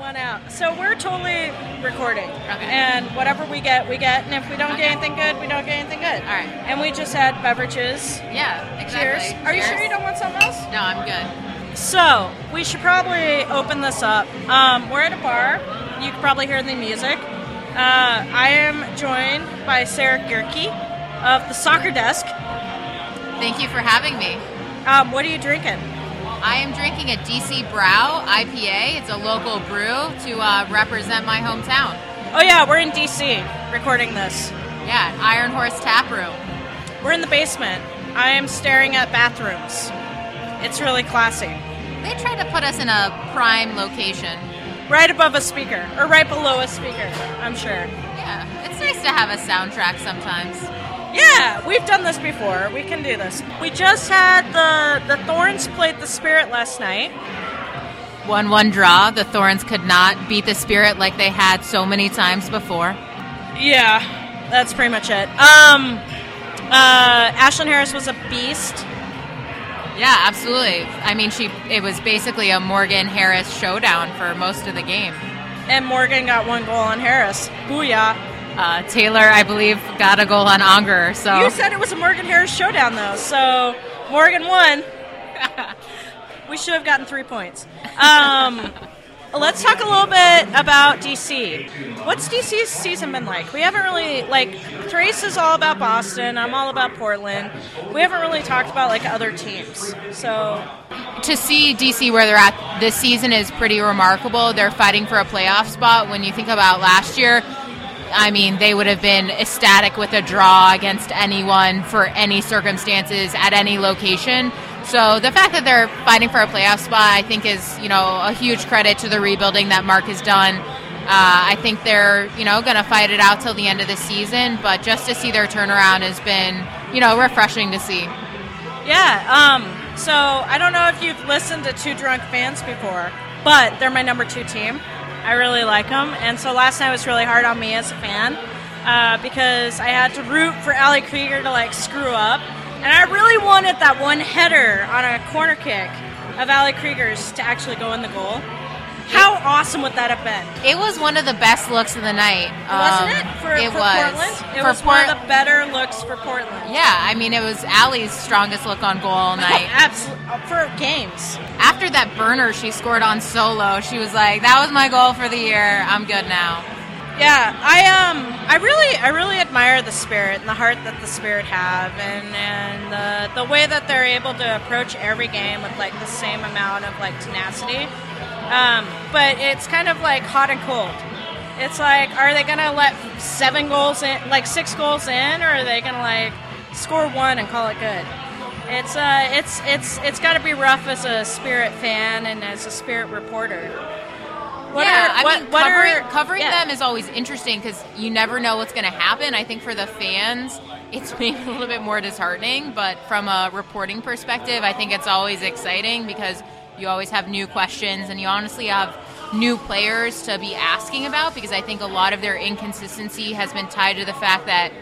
one out. So we're totally recording. And whatever we get, we get. And if we don't get anything good, we don't get anything good. All right. And we just had beverages. Yeah, Cheers. exactly. Are you sure you don't want something else? No, I'm good. So we should probably open this up. Um, we're at a bar. You can probably hear the music. Uh, I am joined by Sarah Gehrke of the Soccer Desk. Thank you for having me. Um, what are you drinking? I am drinking a DC Brau IPA. It's a local brew to uh, represent my hometown. Oh yeah, we're in DC recording this. Yeah, Iron Horse Tap Room. We're in the basement. I am staring at bathrooms. It's really classy. They tried to put us in a prime location. Right above a speaker, or right below a speaker, I'm sure. Yeah, it's nice to have a soundtrack sometimes. Yeah, we've done this before. We can do this. We just had the the Thorns played the Spirit last night. 1 1 draw. The Thorns could not beat the Spirit like they had so many times before. Yeah, that's pretty much it. Um, uh, Ashlyn Harris was a beast. Yeah, absolutely. I mean, she it was basically a Morgan Harris showdown for most of the game. And Morgan got one goal on Harris. Booyah. Uh, Taylor, I believe, got a goal on Angerer. So You said it was a Morgan Harris showdown, though, so Morgan won. we should have gotten three points. Um, let's talk a little bit about DC. What's DC's season been like? We haven't really, like, Thace is all about Boston, I'm all about Portland. We haven't really talked about, like, other teams. So, to see DC where they're at this season is pretty remarkable. They're fighting for a playoff spot. When you think about last year, I mean, they would have been ecstatic with a draw against anyone for any circumstances at any location. So the fact that they're fighting for a playoff spot, I think, is you know a huge credit to the rebuilding that Mark has done. Uh, I think they're you know going to fight it out till the end of the season, but just to see their turnaround has been you know refreshing to see. yeah, um, so I don't know if you've listened to Two Drunk Fans before, but they're my number two team. I really like them, and so last night was really hard on me as a fan uh, because I had to root for Ali Krieger to like screw up, and I really wanted that one header on a corner kick of Ali Krieger's to actually go in the goal. How awesome would that have been? It was one of the best looks of the night, Wasn't Um, it for, it for was. Portland? It For was one of the better looks for Portland. Yeah, I mean, it was Allie's strongest look on goal all night. Absolutely for games. After that burner she scored on solo, she was like, "That was my goal for the year. I'm good now." Yeah, I um, I really, I really admire the spirit and the heart that the spirit have, and and the the way that they're able to approach every game with like the same amount of like tenacity. Um, but it's kind of like hot and cold. It's like, are they gonna let seven goals in, like six goals in, or are they gonna like score one and call it good? It's uh, it's it's it's got to be rough as a spirit fan and as a spirit reporter. What yeah, are- I what- mean, what covering, are- covering yeah. them is always interesting because you never know what's going to happen. I think for the fans, it's maybe a little bit more disheartening, but from a reporting perspective, I think it's always exciting because you always have new questions and you honestly have new players to be asking about because I think a lot of their inconsistency has been tied to the fact that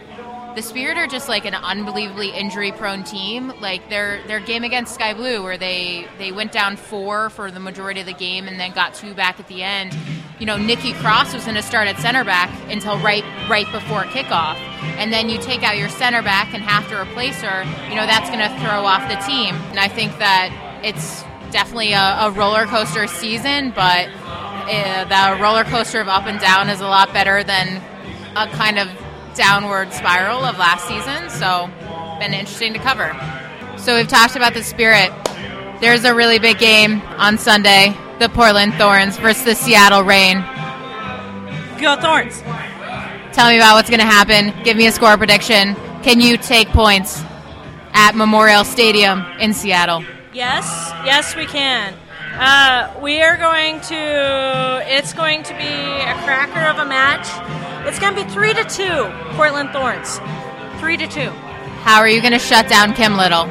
the Spirit are just like an unbelievably injury-prone team. Like their their game against Sky Blue, where they they went down four for the majority of the game and then got two back at the end. You know, Nikki Cross was going to start at center back until right right before kickoff, and then you take out your center back and have to replace her. You know, that's going to throw off the team. And I think that it's definitely a, a roller coaster season, but uh, the roller coaster of up and down is a lot better than a kind of downward spiral of last season. So, been interesting to cover. So, we've talked about the spirit. There's a really big game on Sunday the Portland Thorns versus the Seattle Reign. Go Thorns. Tell me about what's going to happen. Give me a score prediction. Can you take points at Memorial Stadium in Seattle? Yes, yes, we can. Uh, we are going to. It's going to be a cracker of a match. It's going to be three to two. Portland Thorns, three to two. How are you going to shut down Kim Little?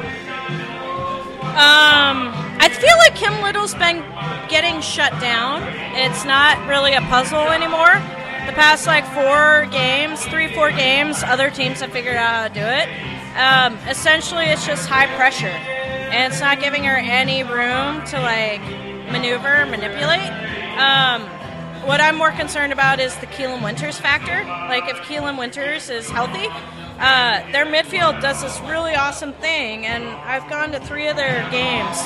Um, I feel like Kim Little's been getting shut down. It's not really a puzzle anymore. The past like four games, three, four games, other teams have figured out how to do it. Um, essentially, it's just high pressure, and it's not giving her any room to like maneuver, manipulate. Um, what I'm more concerned about is the Keelin Winters factor. Like if Keelin Winters is healthy, uh, their midfield does this really awesome thing, and I've gone to three of their games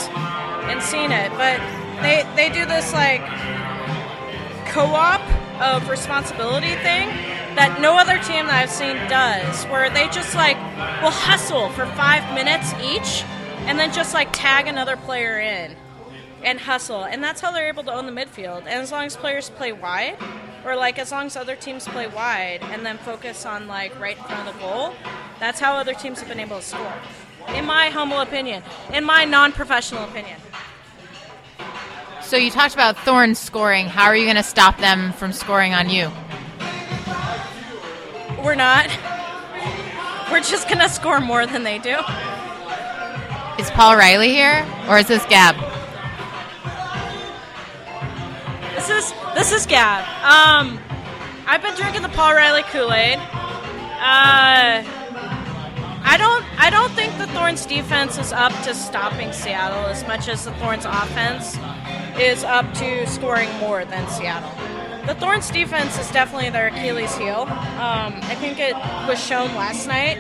and seen it. But they they do this like co-op of responsibility thing that no other team that I've seen does, where they just like will hustle for five minutes each, and then just like tag another player in and hustle, and that's how they're able to own the midfield. And as long as players play wide, or like as long as other teams play wide and then focus on like right in front of the goal, that's how other teams have been able to score. In my humble opinion, in my non-professional opinion. So you talked about Thorns scoring. How are you going to stop them from scoring on you? We're not. We're just gonna score more than they do. Is Paul Riley here, or is this Gab? This is this is Gab. Um, I've been drinking the Paul Riley Kool Aid. Uh, I don't I don't think the Thorns defense is up to stopping Seattle as much as the Thorns offense is up to scoring more than Seattle. The Thorns defense is definitely their Achilles heel. Um, I think it was shown last night.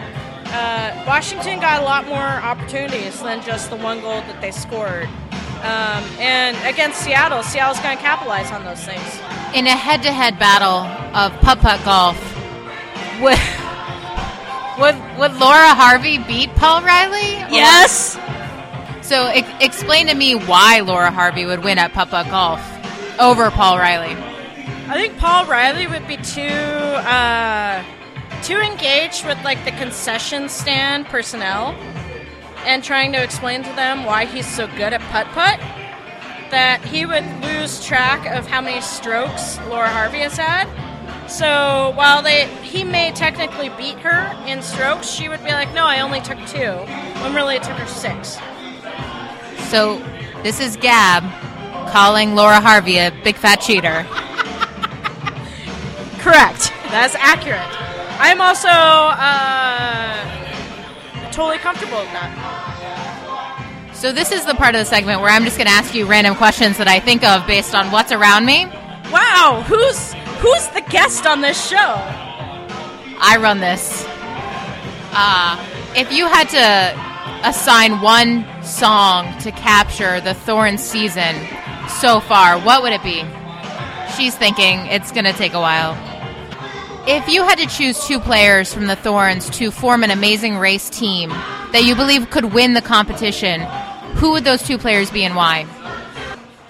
Uh, Washington got a lot more opportunities than just the one goal that they scored. Um, and against Seattle, Seattle's going to capitalize on those things. In a head-to-head battle of putt-putt golf, would would would Laura Harvey beat Paul Riley? Or- Yes. So ex- explain to me why Laura Harvey would win at putt-putt golf over Paul Riley. I think Paul Riley would be too uh, too engaged with like the concession stand personnel and trying to explain to them why he's so good at putt putt that he would lose track of how many strokes Laura Harvey has had. So while they he may technically beat her in strokes, she would be like, "No, I only took two," when really it took her six. So this is Gab calling Laura Harvey a big fat cheater. Correct. That's accurate. I'm also uh, totally comfortable with that. So this is the part of the segment where I'm just going to ask you random questions that I think of based on what's around me. Wow, who's who's the guest on this show? I run this. Uh, if you had to assign one song to capture the Thorn season so far, what would it be? She's thinking it's going to take a while. If you had to choose two players from the Thorns to form an amazing race team that you believe could win the competition, who would those two players be and why?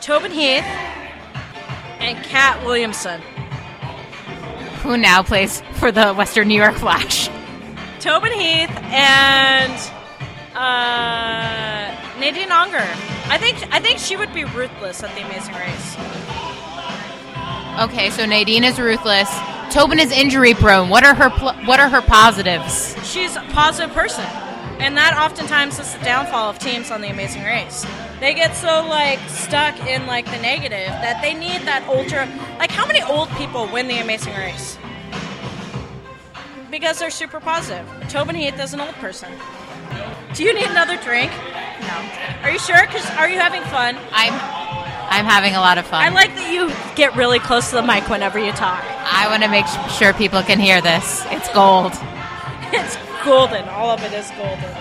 Tobin Heath and Kat Williamson. Who now plays for the Western New York Flash? Tobin Heath and uh, Nadine Angerer. I think I think she would be ruthless at the Amazing Race. Okay, so Nadine is ruthless. Tobin is injury prone. What are her pl- what are her positives? She's a positive person, and that oftentimes is the downfall of teams on the Amazing Race. They get so like stuck in like the negative that they need that ultra. Like, how many old people win the Amazing Race? Because they're super positive. Tobin Heath is an old person. Do you need another drink? No. Are you sure? Cause are you having fun? I'm I'm having a lot of fun. I like that you get really close to the mic whenever you talk. I want to make sure people can hear this. It's gold. It's golden. All of it is golden.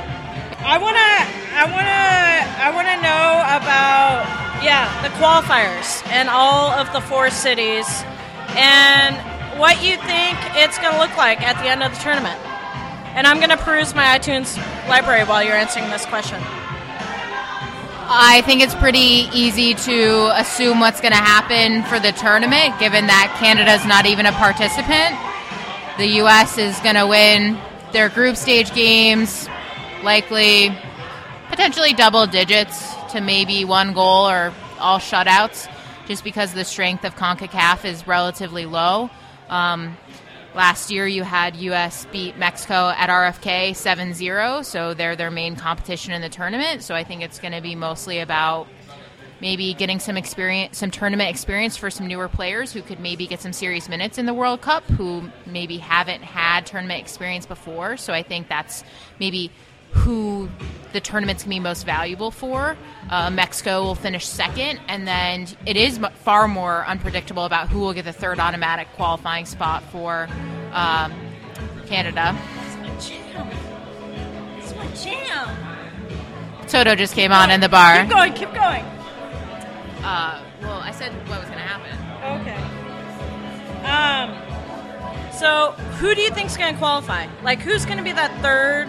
I wanna, I wanna, I wanna know about yeah the qualifiers and all of the four cities, and what you think it's gonna look like at the end of the tournament. And I'm gonna peruse my iTunes library while you're answering this question. I think it's pretty easy to assume what's going to happen for the tournament, given that Canada's not even a participant. The U.S. is going to win their group stage games, likely potentially double digits to maybe one goal or all shutouts, just because the strength of CONCACAF is relatively low. Um, last year, you had U.S. beat Mexico at RFK 7 0, so they're their main competition in the tournament. So I think it's going to be mostly about maybe getting some experience, some tournament experience for some newer players who could maybe get some serious minutes in the World Cup who maybe haven't had tournament experience before. So I think that's maybe who the tournament's going to be most valuable for. Uh, Mexico will finish second, and then it is m- far more unpredictable about who will get the third automatic qualifying spot for um, Canada. It's my jam. Toto just came on in the bar. Keep going, keep going. Uh, well, I said what was going to happen. Okay. Um. So, who do you think's going to qualify? Like, who's going to be that third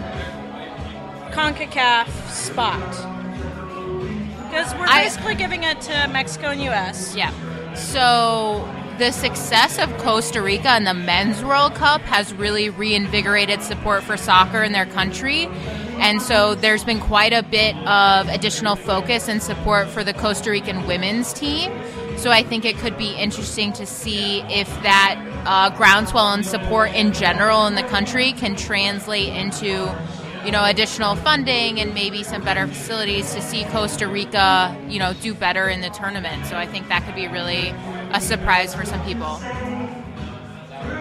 Concacaf spot? Because we're I- basically giving it to Mexico and U.S. Yeah. So the success of Costa Rica in the Men's World Cup has really reinvigorated support for soccer in their country. And so there's been quite a bit of additional focus and support for the Costa Rican women's team. So I think it could be interesting to see if that uh, groundswell and support in general in the country can translate into you know, additional funding and maybe some better facilities to see Costa Rica, you know, do better in the tournament. So I think that could be really a surprise for some people.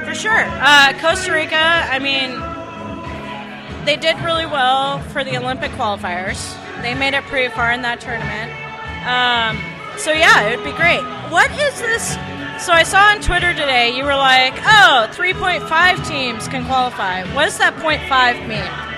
For sure. Uh, Costa Rica, I mean, they did really well for the Olympic qualifiers. They made it pretty far in that tournament. Um, so, yeah, it would be great. What is this? So, I saw on Twitter today you were like, oh, 3.5 teams can qualify. What does that 0.5 mean?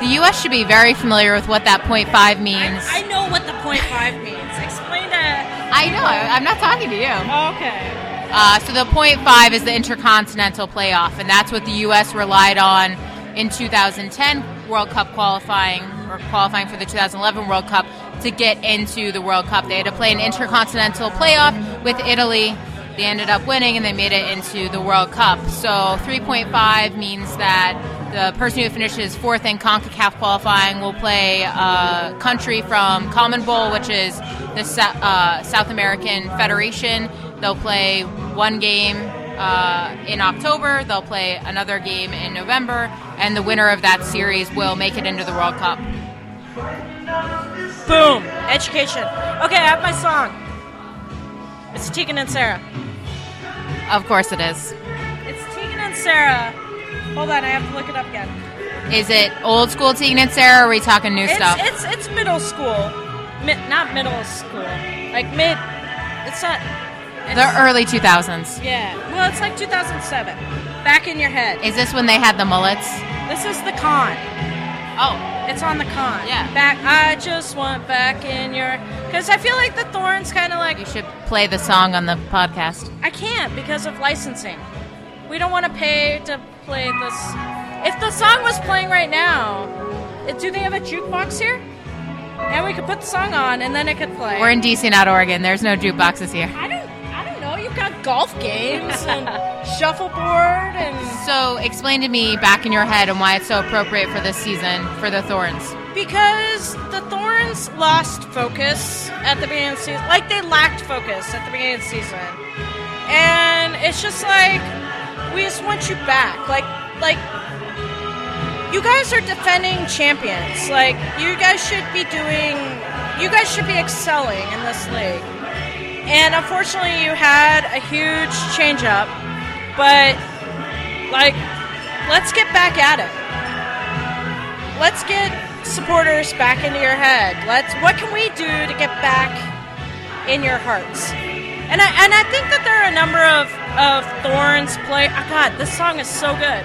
The U.S. should be very familiar with what that 0.5 means. I, I know what the 0.5 means. Explain it. I know. I, I'm not talking to you. Okay. Uh, so the point .5 is the intercontinental playoff, and that's what the U.S. relied on in 2010 World Cup qualifying or qualifying for the 2011 World Cup to get into the World Cup. They had to play an intercontinental playoff with Italy. They ended up winning, and they made it into the World Cup. So 3.5 means that the person who finishes fourth in CONCACAF qualifying will play a country from CONMEBOL, which is the uh, South American Federation. They'll play one game uh, in October. They'll play another game in November, and the winner of that series will make it into the World Cup. Boom. Education. Okay, I have my song. It's Tegan and Sara. Of course, it is. It's Tegan and Sara. Hold on, I have to look it up again. Is it old school Tegan and Sara, or are we talking new It's stuff? it's it's middle school, Mi- not middle school, like mid. It's not. It's, the early 2000s. yeah. Well, it's like 2007. Back in your head. Is this when they had the mullets? This is the con. Oh, It's on the con. Yeah. Back. I just want back in your. Because I feel like the thorns kind of like you should play the song on the podcast. I can't because of licensing. We don't want to pay to play this. If the song was playing right now, do they have a jukebox here? And we could put the song on, and then it could play. We're in DC, not Oregon. There's no jukeboxes here. I don't. I don't know. You've got golf games and shuffleboard and So, explain to me back in your head and why it's so appropriate for this season for the Thorns. because the Thorns lost focus at the beginning of the season. Like they lacked focus at the beginning of the season, and it's just like we just want you back. Like like you guys are defending champions. Like you guys should be doing. You guys should be excelling in this league. And unfortunately, you had a huge change up, but like, let's get back at it. Let's get supporters back into your head. Let's. What can we do to get back in your hearts? And I and I think that there are a number of of Thorns play. Oh God, this song is so good.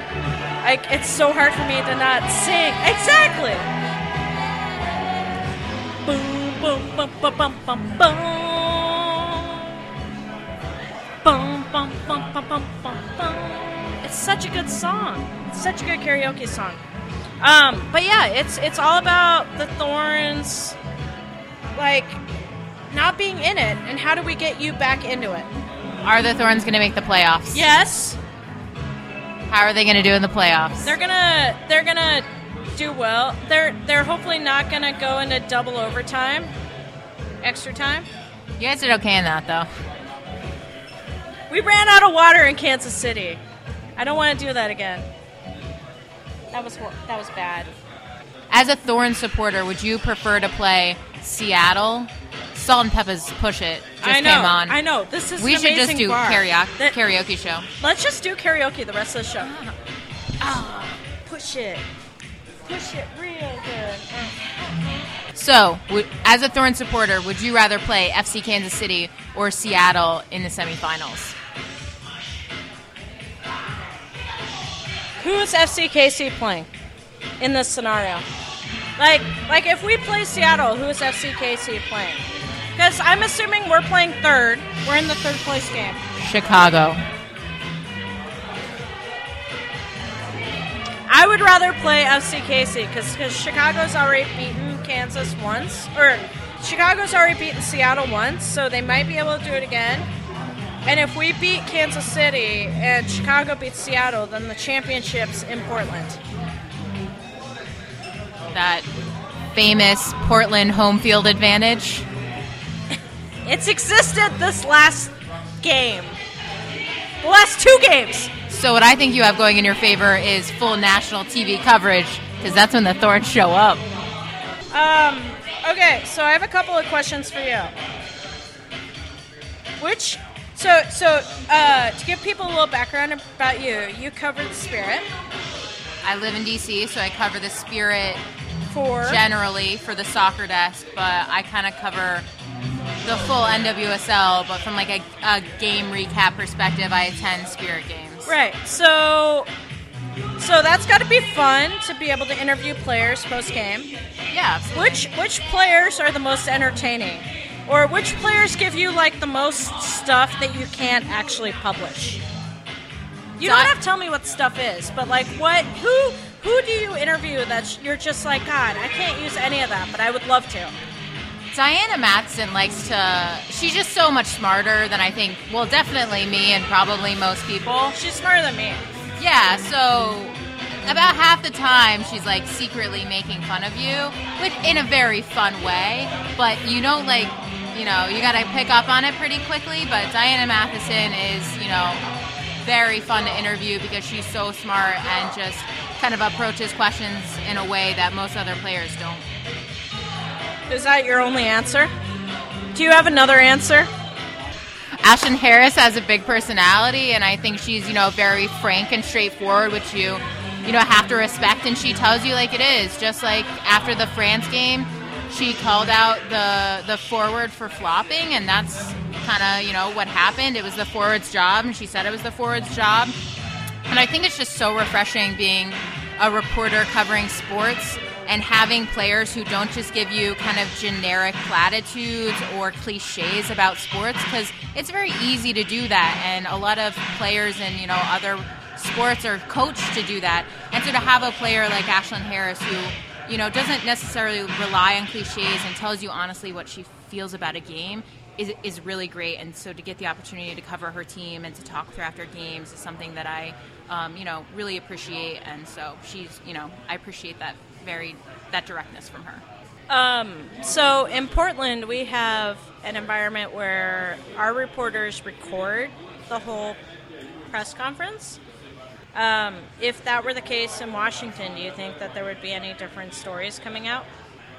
Like it's so hard for me to not sing. Exactly. Boom, boom, bum, bum, bum, bum, bum. Bum, bum, bum, bum, bum, bum, bum. It's such a good song. It's such a good karaoke song. Um, but yeah, it's it's all about the thorns, like not being in it, and how do we get you back into it? Are the Thorns going to make the playoffs? Yes, How are they going to do in the playoffs? they're gonna they're gonna do well. They're they're hopefully not gonna go into double overtime, extra time. you guys did okay in that, though. We ran out of water in Kansas City. I don't want to do that again. That was that was bad. As a Thorn supporter, would you prefer to play Seattle? Salt-N-Pepa's Push It just I know. came on. I know. This is we should just do bar. karaoke, That- karaoke show. Let's just do karaoke the rest of the show. Ah, push it. Push it real good. So, would, as a Thorn supporter, would you rather play FC Kansas City or Seattle in the semifinals? Who is FCKC playing in this scenario? Like, like if we play Seattle, who is FCKC playing? Because I'm assuming we're playing third. We're in the third place game. Chicago. I would rather play FCKC because Chicago's already beaten Kansas once, or Chicago's already beaten Seattle once, so they might be able to do it again. And if we beat Kansas City and Chicago beats Seattle, then the championship's in Portland. That famous Portland home field advantage. It's existed this last game. The last two games. So, what I think you have going in your favor is full national TV coverage because that's when the Thorns show up. Um, okay, so I have a couple of questions for you. Which, so, so, uh, to give people a little background about you, you covered Spirit I live in DC, so I cover the Spirit for. generally for the soccer desk, but I kind of cover the full NWSL. But from like a, a game recap perspective, I attend Spirit games. Right. So, so that's got to be fun to be able to interview players post game. Yeah. Which which players are the most entertaining, or which players give you like the most stuff that you can't actually publish? You So don't I- have to tell me what stuff is, but like what who who do you interview that you're just like God? I can't use any of that, but I would love to. Diana Matheson likes to. She's just so much smarter than I think. Well, definitely me and probably most people. She's smarter than me. Yeah, so about half the time she's like secretly making fun of you, which in a very fun way. But you don't like, you know, you gotta pick up on it pretty quickly. But Diana Matheson is, you know, very fun to interview because she's so smart and just kind of approaches questions in a way that most other players don't. Is that your only answer? Do you have another answer? Ashlyn Harris has a big personality, and I think she's you know very frank and straightforward, which you you know have to respect. And she tells you like it is. Just like after the France game, she called out the the forward for flopping, and that's kind of you know what happened. It was the forward's job, and she said it was the forward's job. And I think it's just so refreshing being a reporter covering sports and having players who don't just give you kind of generic platitudes or cliches about sports because it's very easy to do that and a lot of players in you know other sports are coached to do that and so to have a player like Ashlyn Harris who you know doesn't necessarily rely on cliches and tells you honestly what she feels about a game is, is really great. And so to get the opportunity to cover her team and to talk with her after games is something that I, um, you know, really appreciate. And so she's, you know, I appreciate that very that directness from her. Um, so in Portland, we have an environment where our reporters record the whole press conference. Um, if that were the case in Washington, do you think that there would be any different stories coming out?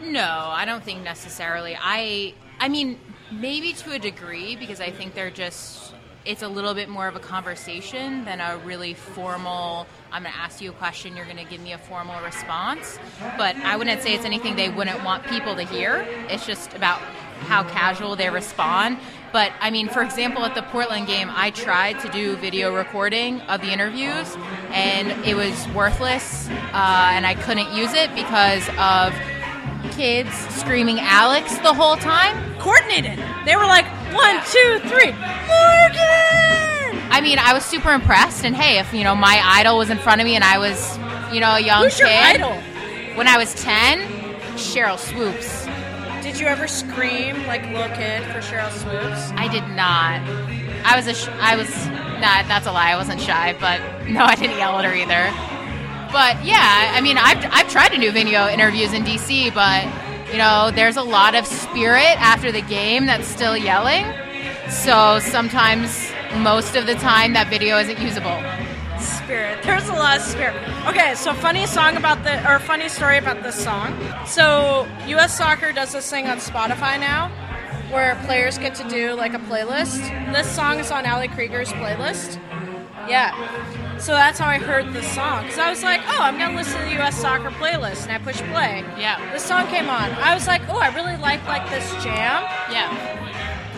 No, I don't think necessarily. I I mean, maybe to a degree because I think they're just it's a little bit more of a conversation than a really formal I'm going to ask you a question, you're going to give me a formal response. But I wouldn't say it's anything they wouldn't want people to hear. It's just about how casual they respond. But I mean, for example, at the Portland game, I tried to do video recording of the interviews, and it was worthless, uh, and I couldn't use it because of kids screaming Alex the whole time. Coordinated. They were like one, two, three, Morgan. I mean, I was super impressed, and hey, if you know my idol was in front of me and I was, you know, a young Who's kid. your idol? When I was ten, Sheryl Swoopes. Did you ever scream like little kid for Sheryl Swoopes? I did not. I was a. Sh- I was. Nah, that's a lie. I wasn't shy, but no, I didn't yell at her either. But yeah, I mean, I've I've tried to do video interviews in DC, but you know, there's a lot of spirit after the game that's still yelling. So sometimes, most of the time, that video isn't usable. Spirit. There's a lot of spirit. Okay, so funny song about the or funny story about this song. So U.S. Soccer does this thing on Spotify now, where players get to do like a playlist. This song is on Ali Krieger's playlist. Yeah. So that's how I heard this song. Because I was like, oh, I'm going to listen to the U.S. soccer playlist. And I pushed play. Yeah. This song came on. I was like, oh, I really like like this jam. Yeah.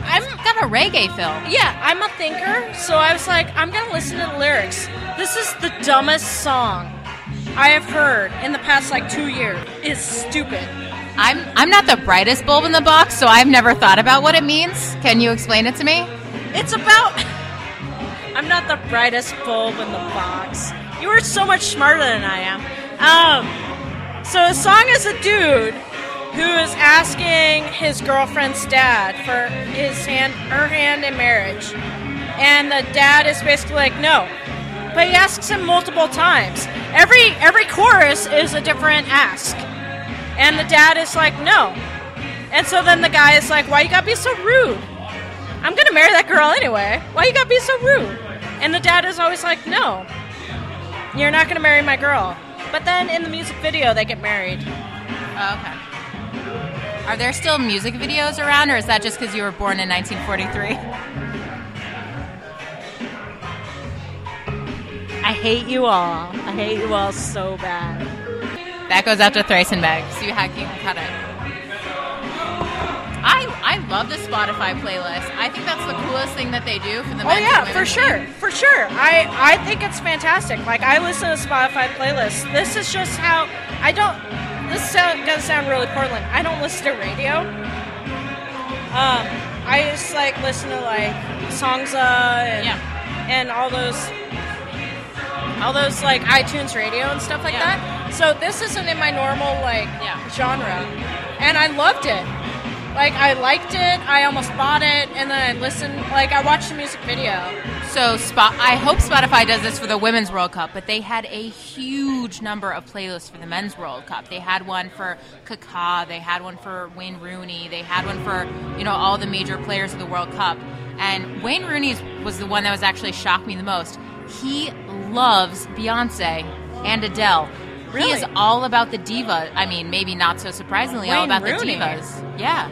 I'm got a reggae feel. yeah, I'm a thinker, so I was like, I'm gonna listen to the lyrics. This is the dumbest song I have heard in the past like two years. It's stupid. I'm I'm not the brightest bulb in the box, so I've never thought about what it means. Can you explain it to me? It's about. I'm not the brightest bulb in the box. You are so much smarter than I am. Um, so the song is a dude who is asking his girlfriend's dad for his hand, her hand in marriage, and the dad is basically like, no. But he asks him multiple times. Every every chorus is a different ask, and the dad is like, no. And so then the guy is like, why you gotta be so rude? I'm gonna marry that girl anyway. Why you gotta be so rude? And the dad is always like, no, you're not gonna marry my girl. But then in the music video, they get married. Oh, okay. Are there still music videos around, or is that just because you were born in 1943? I hate you all. I hate you all so bad. That goes out to so you, ha- you can cut it. Love the Spotify playlist. I think that's the coolest thing that they do for the Oh yeah, for sure, team. for sure. I I think it's fantastic. Like I listen to Spotify playlists. This is just how I don't. This sound, gonna sound really Portland. I don't listen to radio. Um, I just like listen to like songs and Yeah. and all those all those like iTunes radio and stuff like Yeah. that. So this isn't in my normal like Yeah. genre, and I loved it. Like I liked it. I almost bought it, and then I listened. Like I watched the music video. So spot, I hope Spotify does this for the Women's World Cup, but they had a huge number of playlists for the Men's World Cup. They had one for Kaká, they had one for Wayne Rooney, they had one for you know all the major players of the World Cup. And Wayne Rooney's was the one that was actually shocked me the most. He loves Beyonce and Adele. Really? He is all about the diva. I mean, maybe not so surprisingly, all about Rooney? the divas. Yeah.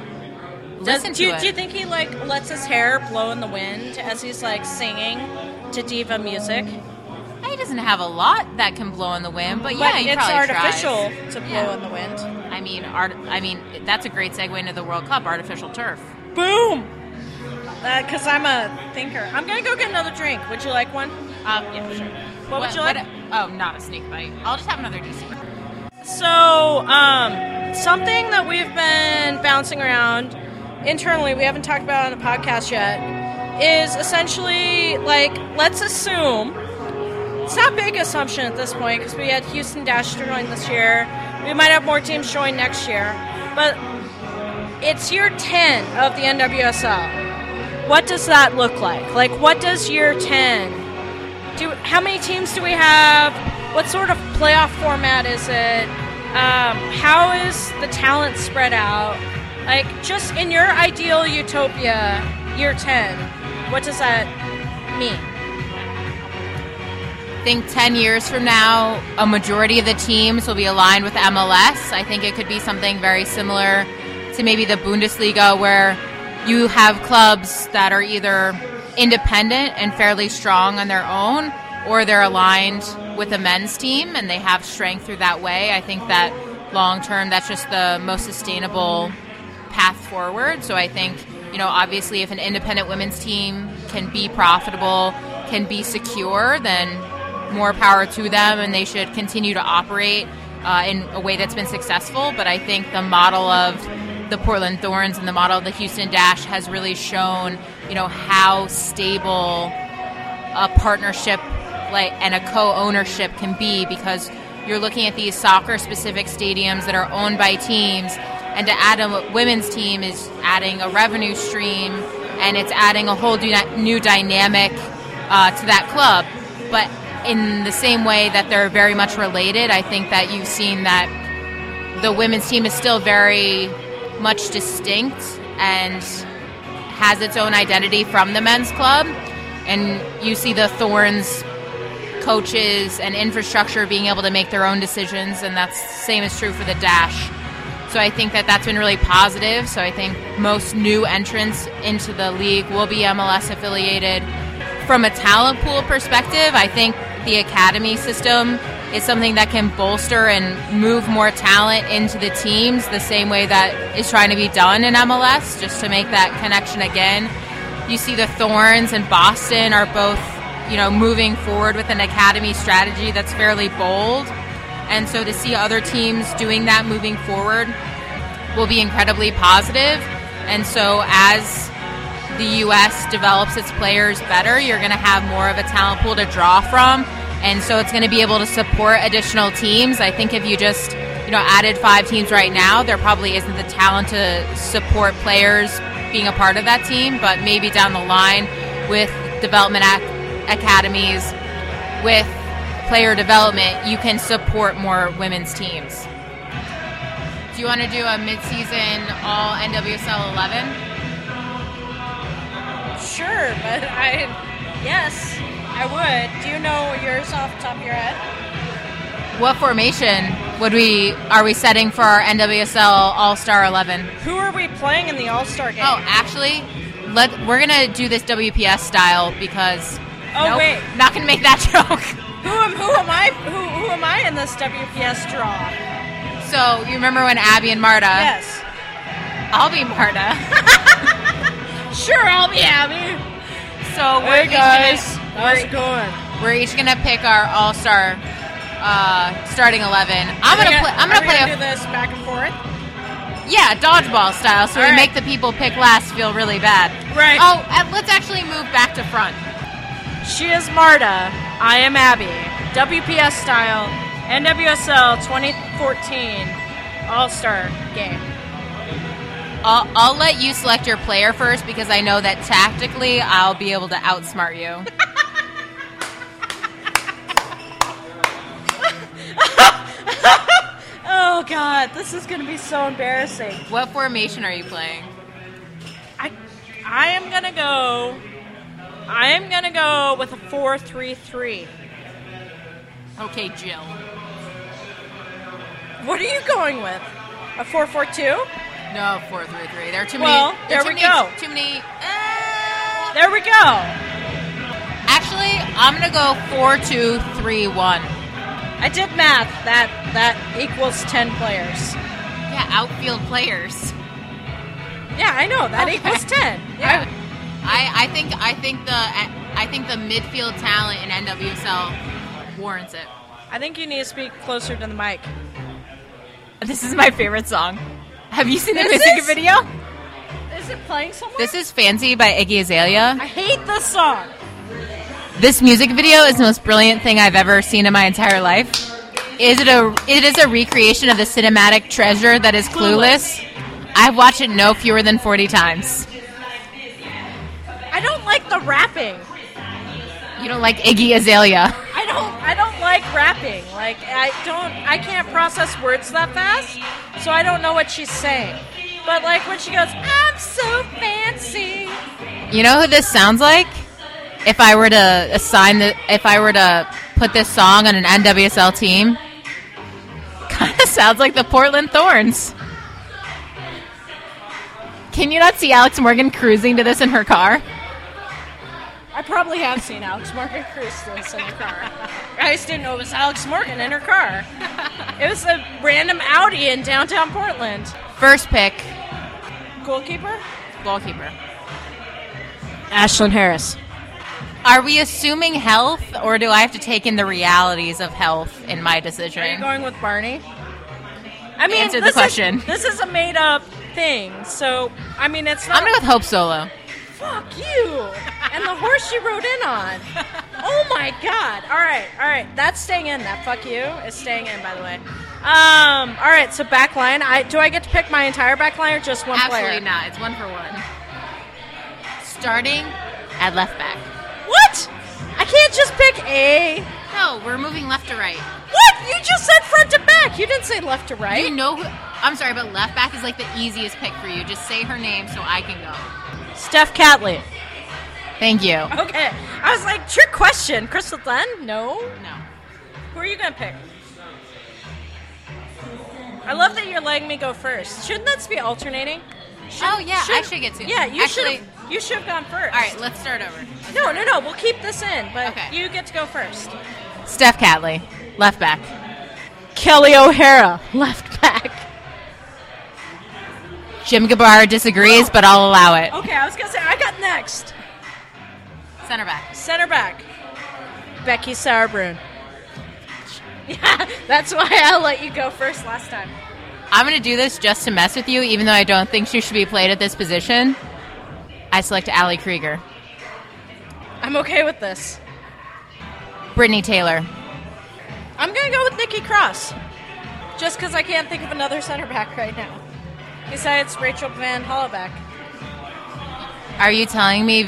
Does, Listen do, to you, it. do you think he like lets his hair blow in the wind as he's like singing to diva music? He doesn't have a lot that can blow in the wind, but yeah, but he it's probably artificial tries. to blow Yeah. in the wind. I mean, art. I mean, that's a great segue into the World Cup, artificial turf. Boom. Because I'm a thinker. I'm gonna go get another drink. Would you like one? Um, yeah, for sure. What would you like? oh, not a snake bite. I'll just have another DC. So, um, something that we've been bouncing around internally, we haven't talked about on the podcast yet, is essentially like, let's assume it's not a big assumption at this point because we had Houston Dash join this year. We might have more teams join next year, but it's year 10 of the NWSL. What does that look like? Like, what does year 10 do how many teams do we have? What sort of playoff format is it? Um, how is the talent spread out? Like, just in your ideal utopia, year 10, what does that mean? I think 10 years from now, a majority of the teams will be aligned with MLS. I think it could be something very similar to maybe the Bundesliga, where you have clubs that are either independent and fairly strong on their own, or they're aligned with a men's team and they have strength through that way. I think that long term, that's just the most sustainable path forward. So I think, you know, obviously if an independent women's team can be profitable, can be secure, then more power to them and they should continue to operate uh, in a way that's been successful. But I think the model of the Portland Thorns and the model of the Houston Dash has really shown, you know, how stable a partnership like and a co-ownership can be because you're looking at these soccer specific stadiums that are owned by teams and to add a women's team is adding a revenue stream and it's adding a whole new dynamic uh, to that club. But in the same way that they're very much related i think that you've seen that the women's team is still very much distinct and has its own identity from the men's club. And you see the thorns coaches and infrastructure being able to make their own decisions and that's same is true for the dash so i think that that's been really positive so i think most new entrants into the league will be mls affiliated from a talent pool perspective, I think the academy system is something that can bolster and move more talent into the teams the same way that is trying to be done in MLS, just to make that connection again. You see the Thorns and Boston are both, you know, moving forward with an academy strategy that's fairly bold. And so to see other teams doing that moving forward will be incredibly positive. And so as the U.S. develops its players better, you're going to have more of a talent pool to draw from. And so it's going to be able to support additional teams. I think if you just, you know, added five teams right now, there probably isn't the talent to support players being a part of that team. But maybe down the line with development ac- academies, with player development, you can support more women's teams. Do you want to do a midseason all NWSL 11? Sure, but I, yes, I would. Do you know yours off the top of your head? What formation would we are we setting for our NWSL All Star 11? Who are we playing in the All Star game? Oh, actually, let we're gonna do this WPS style because. Oh nope, wait, not gonna make that joke. Who am who am I? Who who am I in this WPS draw? So you remember when Abby and Marta? Yes. I'll be Marta. Sure, I'll be Abby. So we're Hey guys, gonna- how's it going? We're each gonna pick our all star uh, starting eleven. I'm gonna play. I'm gonna play gonna a do this back and forth. yeah dodgeball style, so All we right. make the people pick last feel really bad. Right. Oh, and let's actually move back to front. She is Marta. I am Abby. WPS style NWSL 2014 All Star game. I'll, I'll let you select your player first because I know that tactically I'll be able to outsmart you. Oh God, this is gonna be so embarrassing. what formation are you playing? I I am gonna go. I am gonna go with a four-three-three. Okay, Jill. What are you going with? A four-four-two? No, four three three. There are too Well, many. there there we many, go. Too many. Uh, There we go. actually, I'm gonna go four two three one. I did math. That that equals ten players. Yeah, outfield players. Yeah, I know that Okay. equals ten. Yeah. I, I think I think the I think the midfield talent in NWSL warrants it. I think you need to speak closer to the mic. This is my favorite song. Have you seen the This music is? video? Is it playing somewhere? This is Fancy by Iggy Azalea. I hate this song. This music video is the most brilliant thing I've ever seen in my entire life. Is it a it is a recreation of the cinematic treasure that is Clueless. I've watched it no fewer than 40 times. Don't like the rapping. You don't like Iggy Azalea. I don't. I don't like rapping. Like I don't. I can't process words that fast, so I don't know what she's saying. But like when she goes, "I'm so fancy," You know who this sounds like? If I were to assign the if I were to put this song on an NWSL team, kind of sounds like the Portland Thorns. Can you not see Alex Morgan cruising to this in her car? I probably have seen Alex Morgan cruise this in her car. I just didn't know it was Alex Morgan in her car. It was a random Audi in downtown Portland. First pick, Goalkeeper? goalkeeper. Ashlyn Harris. Are we assuming health, or do I have to take in the realities of health in my decision? Are you going with Barney? I mean, Answer the this question. Is, this is a made-up thing, so I mean, it's not. I'm going with Hope Solo. Fuck you! And the horse you rode in on. Oh my god! All right, all right, that's staying in. That fuck you is staying in, by the way. Um, all right, so back line. I do I get to pick my entire back line or just one Absolutely player? not. It's one for one. Starting at left back. What? I can't just pick a. No, we're moving left to right. What? You just said front to back. You didn't say left to right. You know who? I'm sorry, but left back is like the easiest pick for you. Just say her name so I can go. Steph Catley. Thank you. Okay. I was like, trick question. Crystal Dunn? No. No. Who are you gonna pick? I love that you're letting me go first. Shouldn't that be alternating? Oh yeah, I should- should get to. yeah, you should've- You should have gone first. All right, let's start over. Let's No, start no, over. no. We'll keep this in, but Okay. you get to go first. Steph Catley, left back. Kelly O'Hara, left back. Jim Gabarra disagrees, but I'll allow it. Okay, I was gonna say I got next. Center back. Center back. Becky Sauerbrunn. Yeah, that's why I let you go first last time. I'm going to do this just to mess with you, even though I don't think she should be played at this position. I select Ali Krieger. I'm okay with this. Brittany Taylor. I'm gonna go with Nikki Cross, just because I can't think of another center back right now. Besides Rachel Van Hollebeke. Are you telling me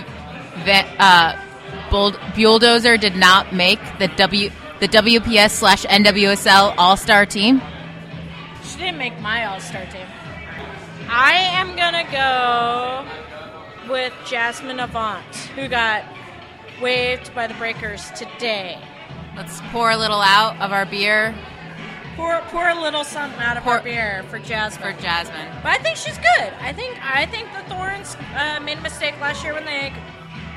that uh, Bull- Bulldozer did not make the W the WPS slash NWSL All Star team? She didn't make my All Star team. I am gonna go with Jazmyne Avant, who got waived by the Breakers today. Let's pour a little out of our beer Pour, pour a little something out of Pour- our beer for Jazmyne. for Jazmyne. But I think she's good. I think I think the Thorns uh, made a mistake last year when they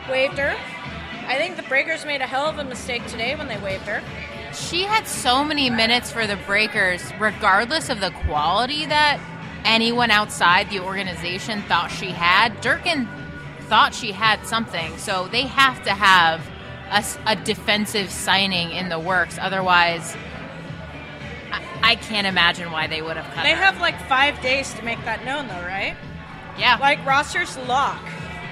waived her. I think the Breakers made a hell of a mistake today when they waived her. She had so many minutes for the Breakers, regardless of the quality that anyone outside the organization thought she had. Durkin thought she had something, so they have to have a defensive signing in the works. Otherwise, I, I can't imagine why they would have cut They her. have like five days to make that known, though, right? yeah, Like rosters lock.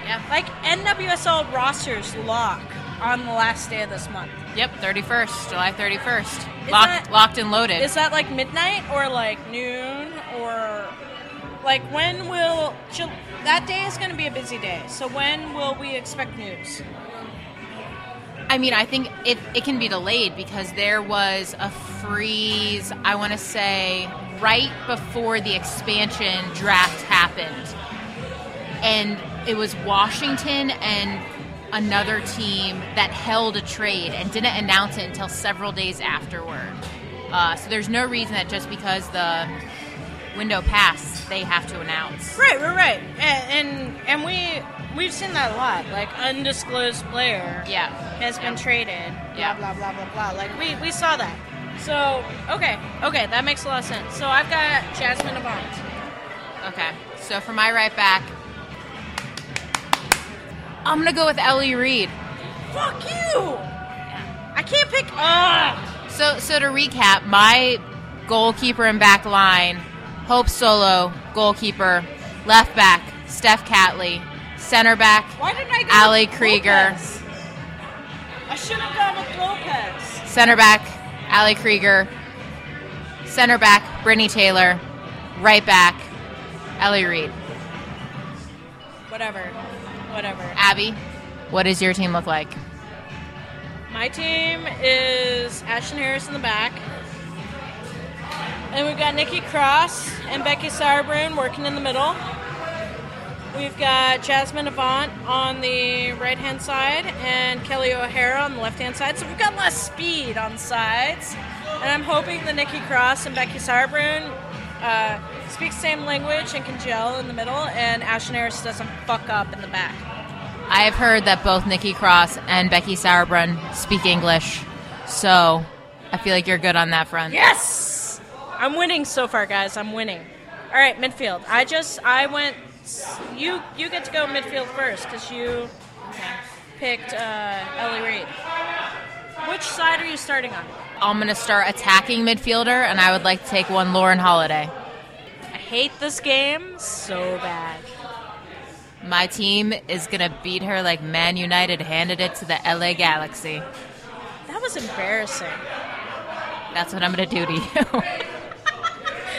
yeah, Like NWSL rosters lock on the last day of this month. yep, thirty first, July thirty first, locked, that- locked and loaded. Is that like midnight or like noon or like when will that day is going to be a busy day? So when will we expect news? I mean, I think it, it can be delayed because there was a freeze, I want to say, right before the expansion draft happened. And it was Washington and another team that held a trade and didn't announce it until several days afterward. Uh, so there's no reason that just because the window passed, they have to announce. Right, right, right. And and, and we we've seen that a lot. Like undisclosed player Yeah. has been traded. Yeah. Blah blah blah blah blah. Like we we saw that. So okay, okay, that makes a lot of sense. So I've got Jazmyne Avant. Okay. So for my right back, I'm going to go with Elli Reed. Fuck you! I can't pick. Ah. So, so to recap, my goalkeeper and back line: Hope Solo, goalkeeper, left back Steph Catley, center back Why didn't I go? Ali with Krieger. Lopez? I should have gone with Lopez. center back Ali Krieger, center back Brittany Taylor, right back Elli Reed. Whatever, whatever. Abby, what does your team look like? My team is Ashlyn Harris in the back. And we've got Nikki Cross and Becky Sauerbrunn working in the middle. We've got Jazmyne Avant on the right hand side and Kelley O'Hara on the left hand side. So we've got less speed on the sides. And I'm hoping that Nikki Cross and Becky Sauerbrunn uh, speak the same language and can gel in the middle, and Ashlyn Harris doesn't fuck up in the back. I have heard that both Nikki Cross and Becky Sauerbrunn speak English, so I feel like you're good on that front. Yes! I'm winning so far, guys. I'm winning. All right, midfield. I just I went. You you get to go midfield first because you picked uh, Elli Reed. Which side are you starting on? I'm going to start attacking midfielder, and I would like to take one Lauren Holiday. I hate this game so bad. My team is going to beat her like Man United handed it to the LA Galaxy. That was embarrassing. That's what I'm going to do to you.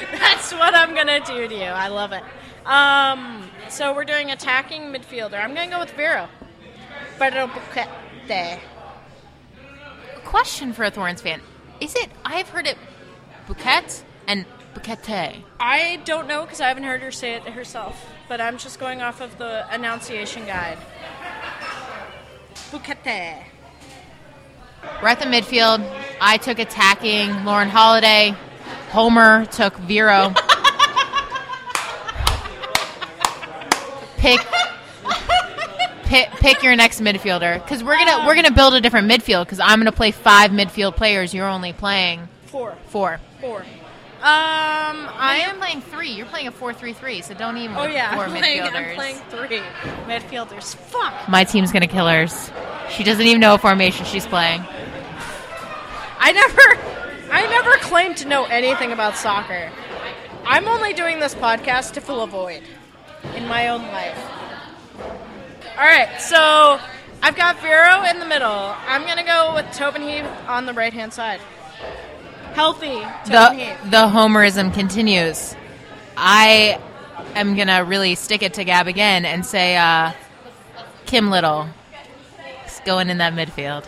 That's what I'm gonna do to you. I love it. Um, so we're doing attacking midfielder. I'm gonna go with Boquete. Question for a Thorns fan. Is it, I've heard it Bouquet and Bouquete. I don't know because I haven't heard her say it herself, but I'm just going off of the enunciation guide. Boquete. We're at the midfield. I took attacking Lauren Holiday. Homer took Vero. Pick pick, pick your next midfielder because we're gonna we're gonna build a different midfield because I'm gonna play five midfield players. You're only playing Four. four. Four. Um, I I am am. playing three. You're playing a four-three-three. So don't even. Oh with yeah, four I'm playing, midfielders. I'm playing three midfielders. Fuck. My team's gonna kill hers. She doesn't even know what formation she's playing. I never, I never claimed to know anything about soccer. I'm only doing this podcast to fill a void in my own life. All right, so I've got Vero in the middle. I'm gonna go with Tobin Heath on the right hand side. Healthy Tobin The Heath. the homerism continues. I am gonna really stick it to Gab again and say uh, Kim Little is going in that midfield.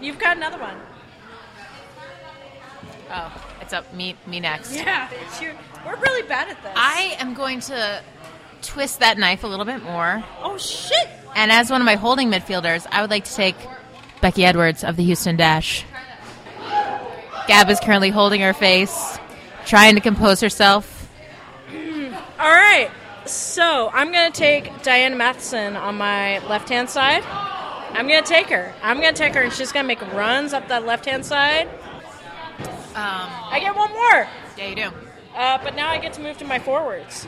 You've got another one. Oh, it's up me me next. Yeah, it's you. We're really bad at this. I am going to twist that knife a little bit more. oh shit. And as one of my holding midfielders, I would like to take Becky Edwards of the Houston Dash. Gab is currently holding her face, trying to compose herself. All right. So I'm gonna take Diana Matheson on my left hand side. I'm gonna take her. I'm gonna take her, and she's gonna make runs up that left hand side. Um, I get one more, yeah, you do. Uh, but now I get to move to my forwards.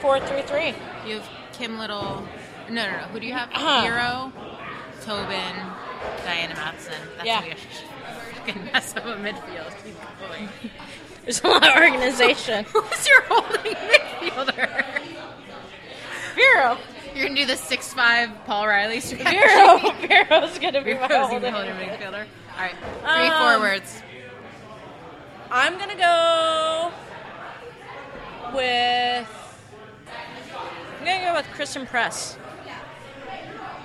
Four, three, three. You have Kim Little. No, no, no. Who do you have? Uh-huh. Vero, Tobin, Diana Matheson. That's Yeah. gonna be a fucking mess of a midfield. Keep going. There's a lot of organization. Who's your holding midfielder? Vero. You're gonna do the six-five Paul Riley strategy. Vero. Vero's gonna be my holding. holding midfielder. All right, three Um, forwards. I'm gonna go with. I'm gonna go with Christen Press.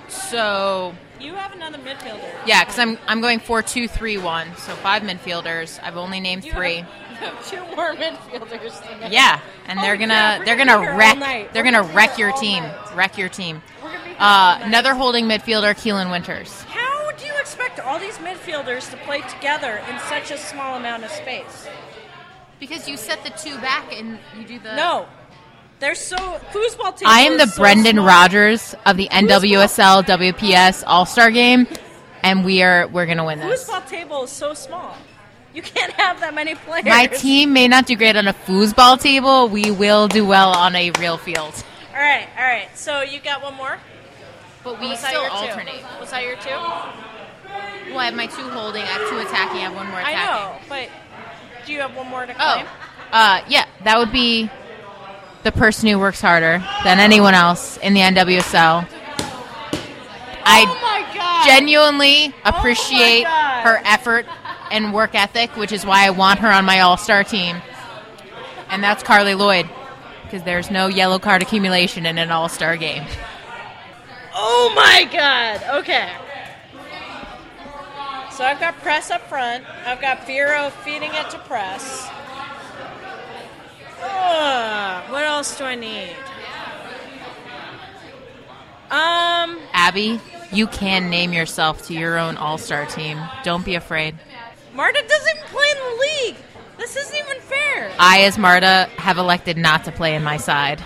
So You have another midfielder. yeah, because I'm I'm going four two three one. So five midfielders. I've only named You three. Have, you have two more midfielders me. Yeah, and Holy they're gonna we're they're gonna gonna be here all wreck they're We're gonna gonna wreck your team. night. Wreck your team. We're gonna be here all Uh, another holding midfielder, Keelin Winters. All these midfielders to play together in such a small amount of space? Because you set the two back and you do the No, they're so foosball team. I am the so Brendan small. Rodgers of the NWSL WPS All Star Game, and we are we're gonna win this. Foosball table is so small. You can't have that many players. My team may not do great on a foosball table. We will do well on a real field. All right, all right. So you got one more. But we still your two? alternate. Was that your two? Well, I have my two holding, I have two attacking, I have one more attacking. I know, but do you have one more to Oh, uh, yeah, that would be the person who works harder than anyone else in the NWSL. I oh my god! genuinely appreciate God. her effort and work ethic, which is why I want her on my All Star team. And that's Carly Lloyd, because there's no yellow card accumulation in an All Star game. Oh my god! Okay. So I've got press up front. I've got Vero feeding it to press. Ugh, what else do I need? Um, Abby, you can name yourself to your own All Star team. Don't be afraid. Marta doesn't even play in the league. This isn't even fair. I, as Marta, have elected not to play in my side.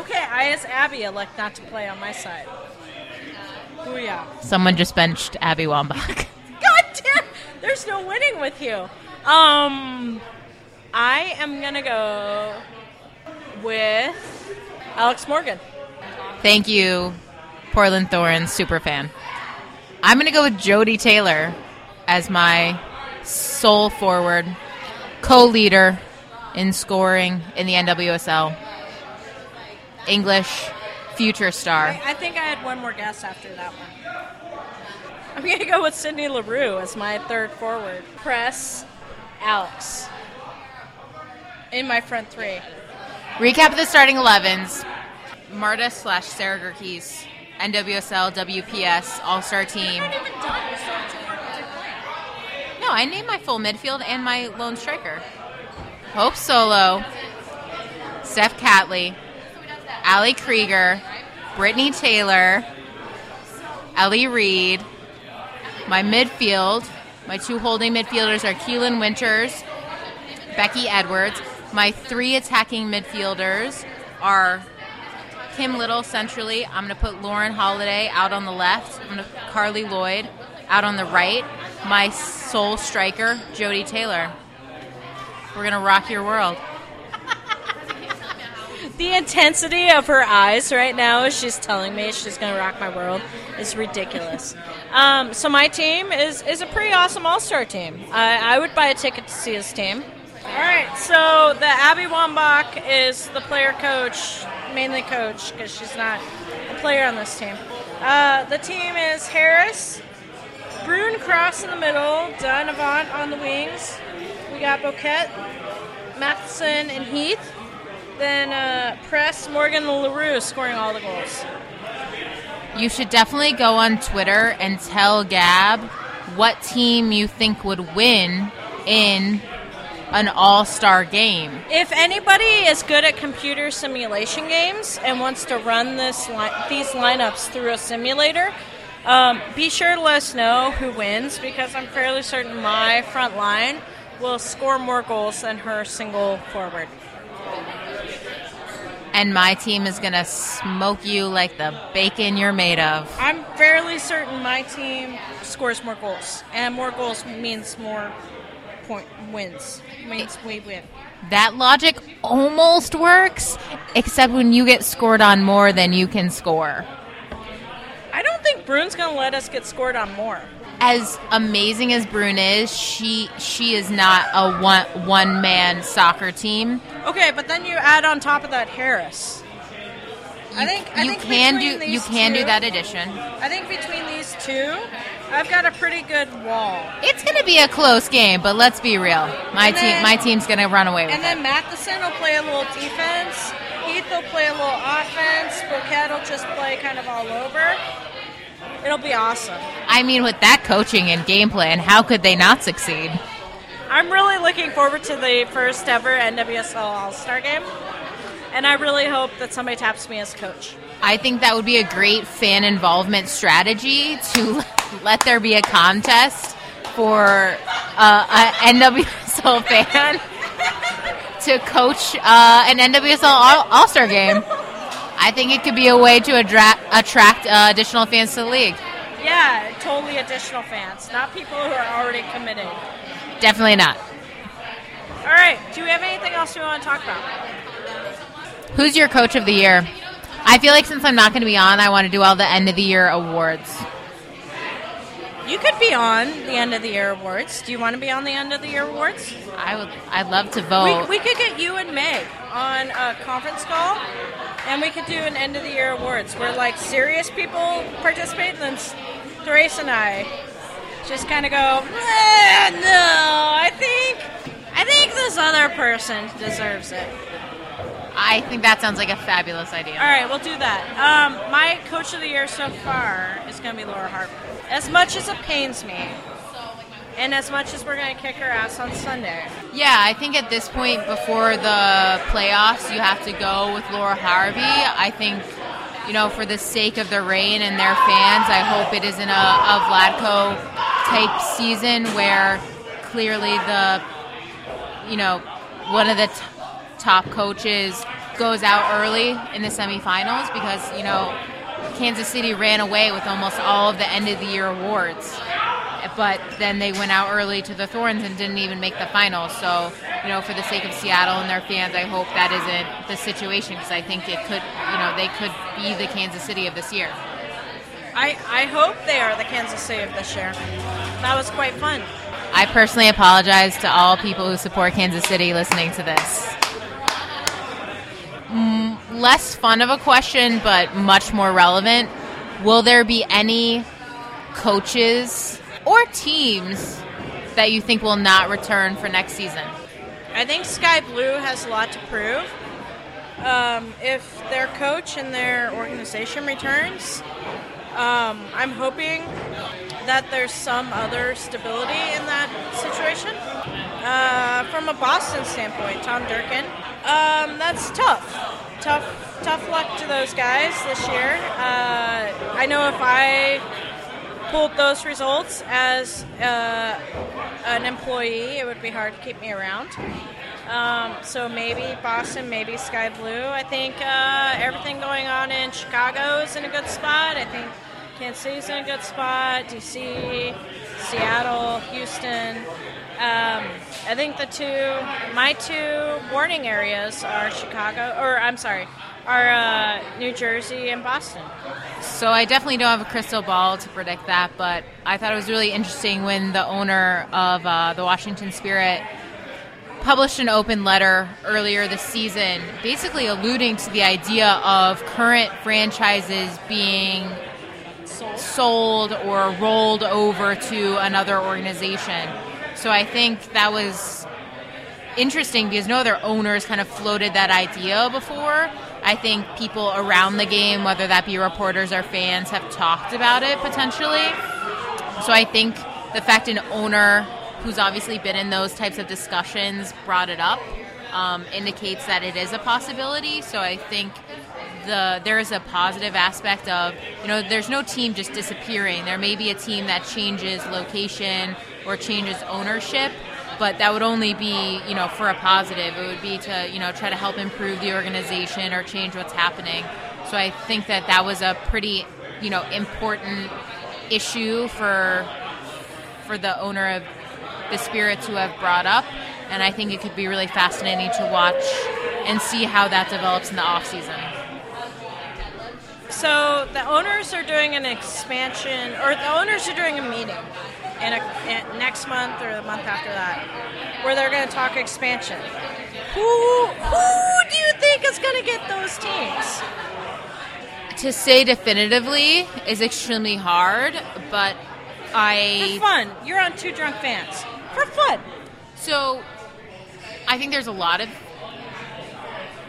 Okay, I as Abby elect not to play on my side. Booyah. Someone just benched Abby Wambach. God! There's no winning with you. Um, I am gonna go with Alex Morgan. Thank you, Portland Thorns super fan. I'm going to go with Jodie Taylor as my sole forward, co leader in scoring in the NWSL. English future star. I, I think I had one more guess after that one. I'm gonna go with Sydney Leroux as my third forward. Press Alex in my front three. Recap of the starting 11s Marta slash Sarah Gehrke's, NWSL, WPS, All Star team. We're not even done. We still have two more to play. No, I named my full midfield and my lone striker. Hope Solo, Steph Catley, Ali Krieger, Brittany Taylor, Elli Reed. My midfield, my two holding midfielders are Keelin Winters, Becky Edwards. My three attacking midfielders are Kim Little centrally. I'm going to put Lauren Holiday out on the left. I'm going to Carly Lloyd out on the right. My sole striker, Jodie Taylor. We're going to rock your world. The intensity of her eyes right now as she's telling me she's going to rock my world is ridiculous. um, so my team is, is a pretty awesome all-star team. I, I would buy a ticket to see this team. All right, so the Abby Wambach is the player coach, mainly coach, because she's not a player on this team. Uh, the team is Harris, Brune Cross in the middle, Donovan on the wings. We got Boquete, Matheson, and Heath. Then uh, Press, Morgan, Leroux scoring all the goals. You should definitely go on Twitter and tell Gab what team you think would win in an all star game. If anybody is good at computer simulation games and wants to run this li- these lineups through a simulator, um, be sure to let us know who wins because I'm fairly certain my front line will score more goals than her single forward. And my team is going to smoke you like the bacon you're made of. I'm fairly certain my team scores more goals, and more goals means more point wins. Means we win. That logic almost works, except when you get scored on more than you can score. I don't think Bruin's going to let us get scored on more. As amazing as Brune is, she she is not a one one man soccer team. Okay, but then you add on top of that Harris. I You- think I you think can do you can do that addition. I think between these two, I've got a pretty good wall. It's going to be a close game, but let's be real. My And team then- my team's going to run away with And it. then Matheson will play a little defense. Heath will play a little offense. Bouquet will just play kind of all over. It'll be awesome. I mean, with that coaching and game plan, how could they not succeed? I'm really looking forward to the first ever NWSL All Star game. And I really hope that somebody taps me as coach. I think that would be a great fan involvement strategy to let there be a contest for uh, an NWSL fan to coach uh, an NWSL All Star game. I think it could be a way to addra- attract uh, additional fans to the league. Yeah, totally additional fans, not people who are already committed. Definitely not. All right, do we have anything else we want to talk about? Who's your coach of the year? I feel like since I'm not going to be on, I want to do all the end of the year awards. You could be on the end of the year awards. Do you want to be on the end of the year awards? I would. I'd love to We, vote. we could get you and Meg on a conference call, and we could do an end of the year awards where like serious people participate, and then Therese and I just kind of go, "Eh, no, I think, I think this other person deserves it. I think that sounds like a fabulous idea. All right, we'll do that. Um, my coach of the year so far is going to be Laura Harper. As much as it pains me, and as much as we're going to kick her ass on Sunday, Yeah, I think at this point before the playoffs, you have to go with Laura Harvey. I think, you know, for the sake of the Reign and their fans, I hope it isn't a, a Vlatko type season where clearly the, you know, one of the t- top coaches goes out early in the semifinals because, you know, Kansas City ran away with almost all of the end of the year awards but then they went out early to the Thorns and didn't even make the finals. So, you know, for the sake of Seattle and their fans, I hope that isn't the situation because I think it could, you know, they could be the Kansas City of this year. I, I hope they are the Kansas City of this year. That was quite fun. I personally apologize to all people who support Kansas City listening to this. Mm, less fun of a question, but much more relevant. Will there be any coaches or teams that you think will not return for next season? I think Sky Blue has a lot to prove. Um, if their coach and their organization returns, um, I'm hoping that there's some other stability in that situation. Uh, from a Boston standpoint, Tom Durkin, um, that's tough. Tough, tough luck to those guys this year. Uh, I know if I pulled those results as uh, an employee, it would be hard to keep me around. Um, so maybe Boston, maybe Sky Blue. I think uh, everything going on in Chicago is in a good spot. I think Kansas City's in a good spot. DC, Seattle, Houston. Um, I think the two, my two warning areas are Chicago, or I'm sorry, are uh, New Jersey and Boston. So I definitely don't have a crystal ball to predict that, but I thought it was really interesting when the owner of uh, the Washington Spirit published an open letter earlier this season, basically alluding to the idea of current franchises being sold, sold or rolled over to another organization. So I think that was interesting because no other owners kind of floated that idea before. I think people around the game, whether that be reporters or fans, have talked about it potentially. So I think the fact an owner who's obviously been in those types of discussions, brought it up, um, indicates that it is a possibility. So I think the there is a positive aspect of you know there's no team just disappearing. There may be a team that changes location or changes ownership, but that would only be you know for a positive. It would be to you know try to help improve the organization or change what's happening. So I think that that was a pretty you know important issue for for the owner of the spirits who have brought up. And I think it could be really fascinating to watch and see how that develops in the off season. So the owners are doing an expansion, or the owners are doing a meeting in, a, in next month or the month after that, where they're going to talk expansion. Who who do you think is going to get those teams? To say definitively is extremely hard, but I for fun. You're on Two Drunk Fans for fun. So I think there's a lot of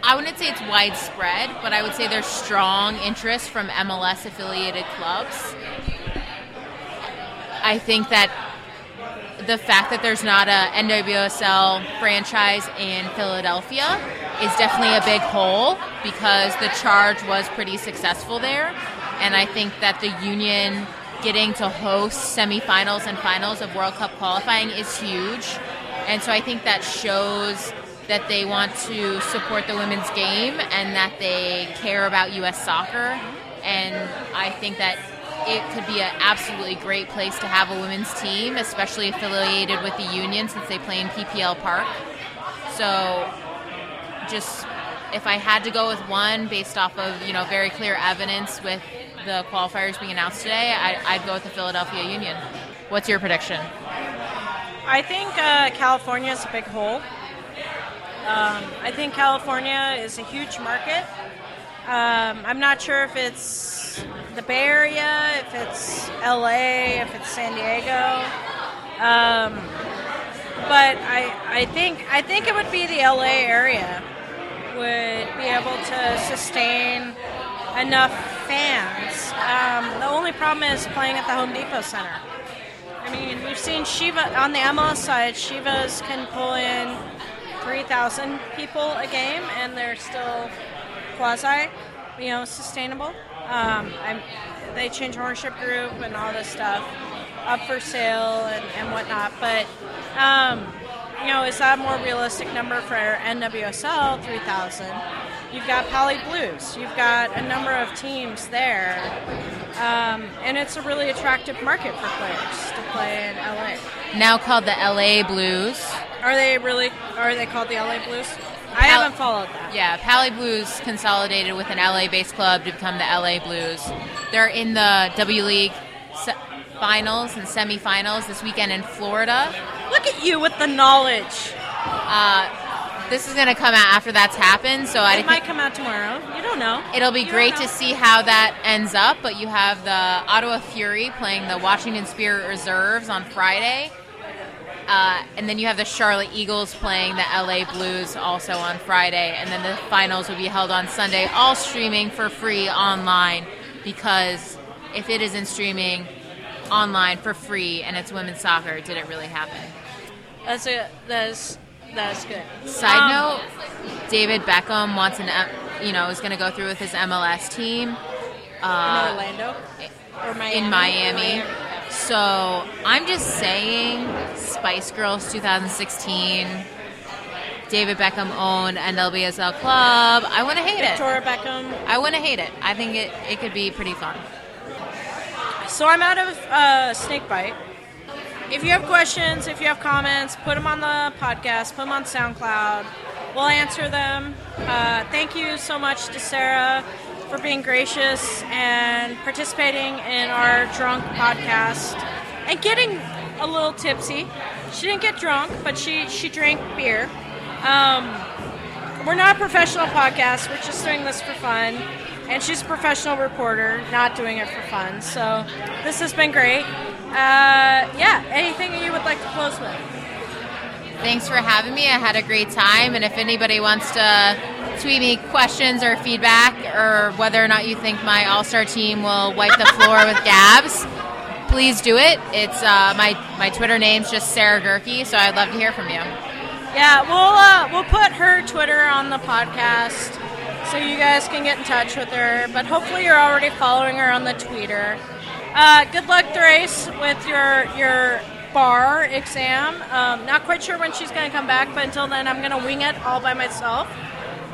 I wouldn't say it's widespread, but I would say there's strong interest from MLS affiliated clubs. I think that the fact that there's not a NWSL franchise in Philadelphia is definitely a big hole because the charge was pretty successful there. And I think that the union getting to host semifinals and finals of World Cup qualifying is huge. And so I think that shows that they want to support the women's game and that they care about U.S. soccer. And I think that it could be an absolutely great place to have a women's team, especially affiliated with the union since they play in PPL Park. So just if I had to go with one based off of, you know, very clear evidence with the qualifiers being announced today, I, would go with the Philadelphia Union. What's your prediction? I think uh, California is a big hole. Um, I think California is a huge market. Um, I'm not sure if it's the Bay Area, if it's LA, if it's San Diego. Um, but I, I think I think it would be the LA area would be able to sustain enough fans. Um, the only problem is playing at the Home Depot Center. I mean, we've seen Shiva on the MLS side. Chivas can pull in 3,000 people a game, and they're still quasi, you know, sustainable. Um, they change ownership group and all this stuff, up for sale and, and whatnot. But um, you know, is that a more realistic number for NWSL 3,000? You've got Pali Blues. You've got a number of teams there. Um, and it's a really attractive market for players to play in LA. Now called the LA Blues. Are they really, are they called the LA Blues? I Pal- haven't followed that. Yeah, Pali Blues consolidated with an LA based club to become the LA Blues. They're in the W League finals and semifinals this weekend in Florida. Look at you with the knowledge. Uh, this is going to come out after that's happened, so it I might come out tomorrow. You don't know. It'll be you great to see how that ends up. But you have the Ottawa Fury playing the Washington Spirit Reserves on Friday. Uh, and then you have the Charlotte Eagles playing the LA Blues also on Friday. And then the finals will be held on Sunday, all streaming for free online because if it isn't streaming, online for free and it's women's soccer, did it really happen? That's a that's that's good. Side um, note: David Beckham wants an you know is going to go through with his MLS team. Uh, in Orlando or Miami. In Miami. So I'm just saying, Spice Girls 2016. David Beckham owned LBSL club. I want to hate Victoria it. Beckham. I want to hate it. I think it, it could be pretty fun. So I'm out of uh, Snakebite. If you have questions, if you have comments, put them on the podcast, put them on SoundCloud. We'll answer them. Uh, thank you so much to Sarah for being gracious and participating in our drunk podcast and getting a little tipsy. She didn't get drunk, but she, she drank beer. Um, we're not a professional podcast. We're just doing this for fun. And she's a professional reporter, not doing it for fun. So this has been great. Uh, yeah, anything you would like to close with? Thanks for having me. I had a great time. And if anybody wants to tweet me questions or feedback or whether or not you think my all star team will wipe the floor with Gabs, please do it. It's uh, my, my Twitter name's just Sarah Gehrke, so I'd love to hear from you. Yeah, we'll uh, we'll put her Twitter on the podcast so you guys can get in touch with her. But hopefully, you're already following her on the Twitter. Uh, good luck, Thace, with your your bar exam. Um, not quite sure when she's going to come back, but until then, I'm going to wing it all by myself.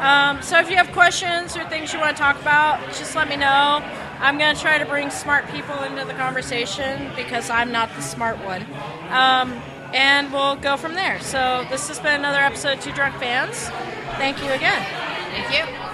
Um, so if you have questions or things you want to talk about, just let me know. I'm going to try to bring smart people into the conversation because I'm not the smart one. Um, and we'll go from there. So this has been another episode of Two Drunk Fans. Thank you again. Thank you.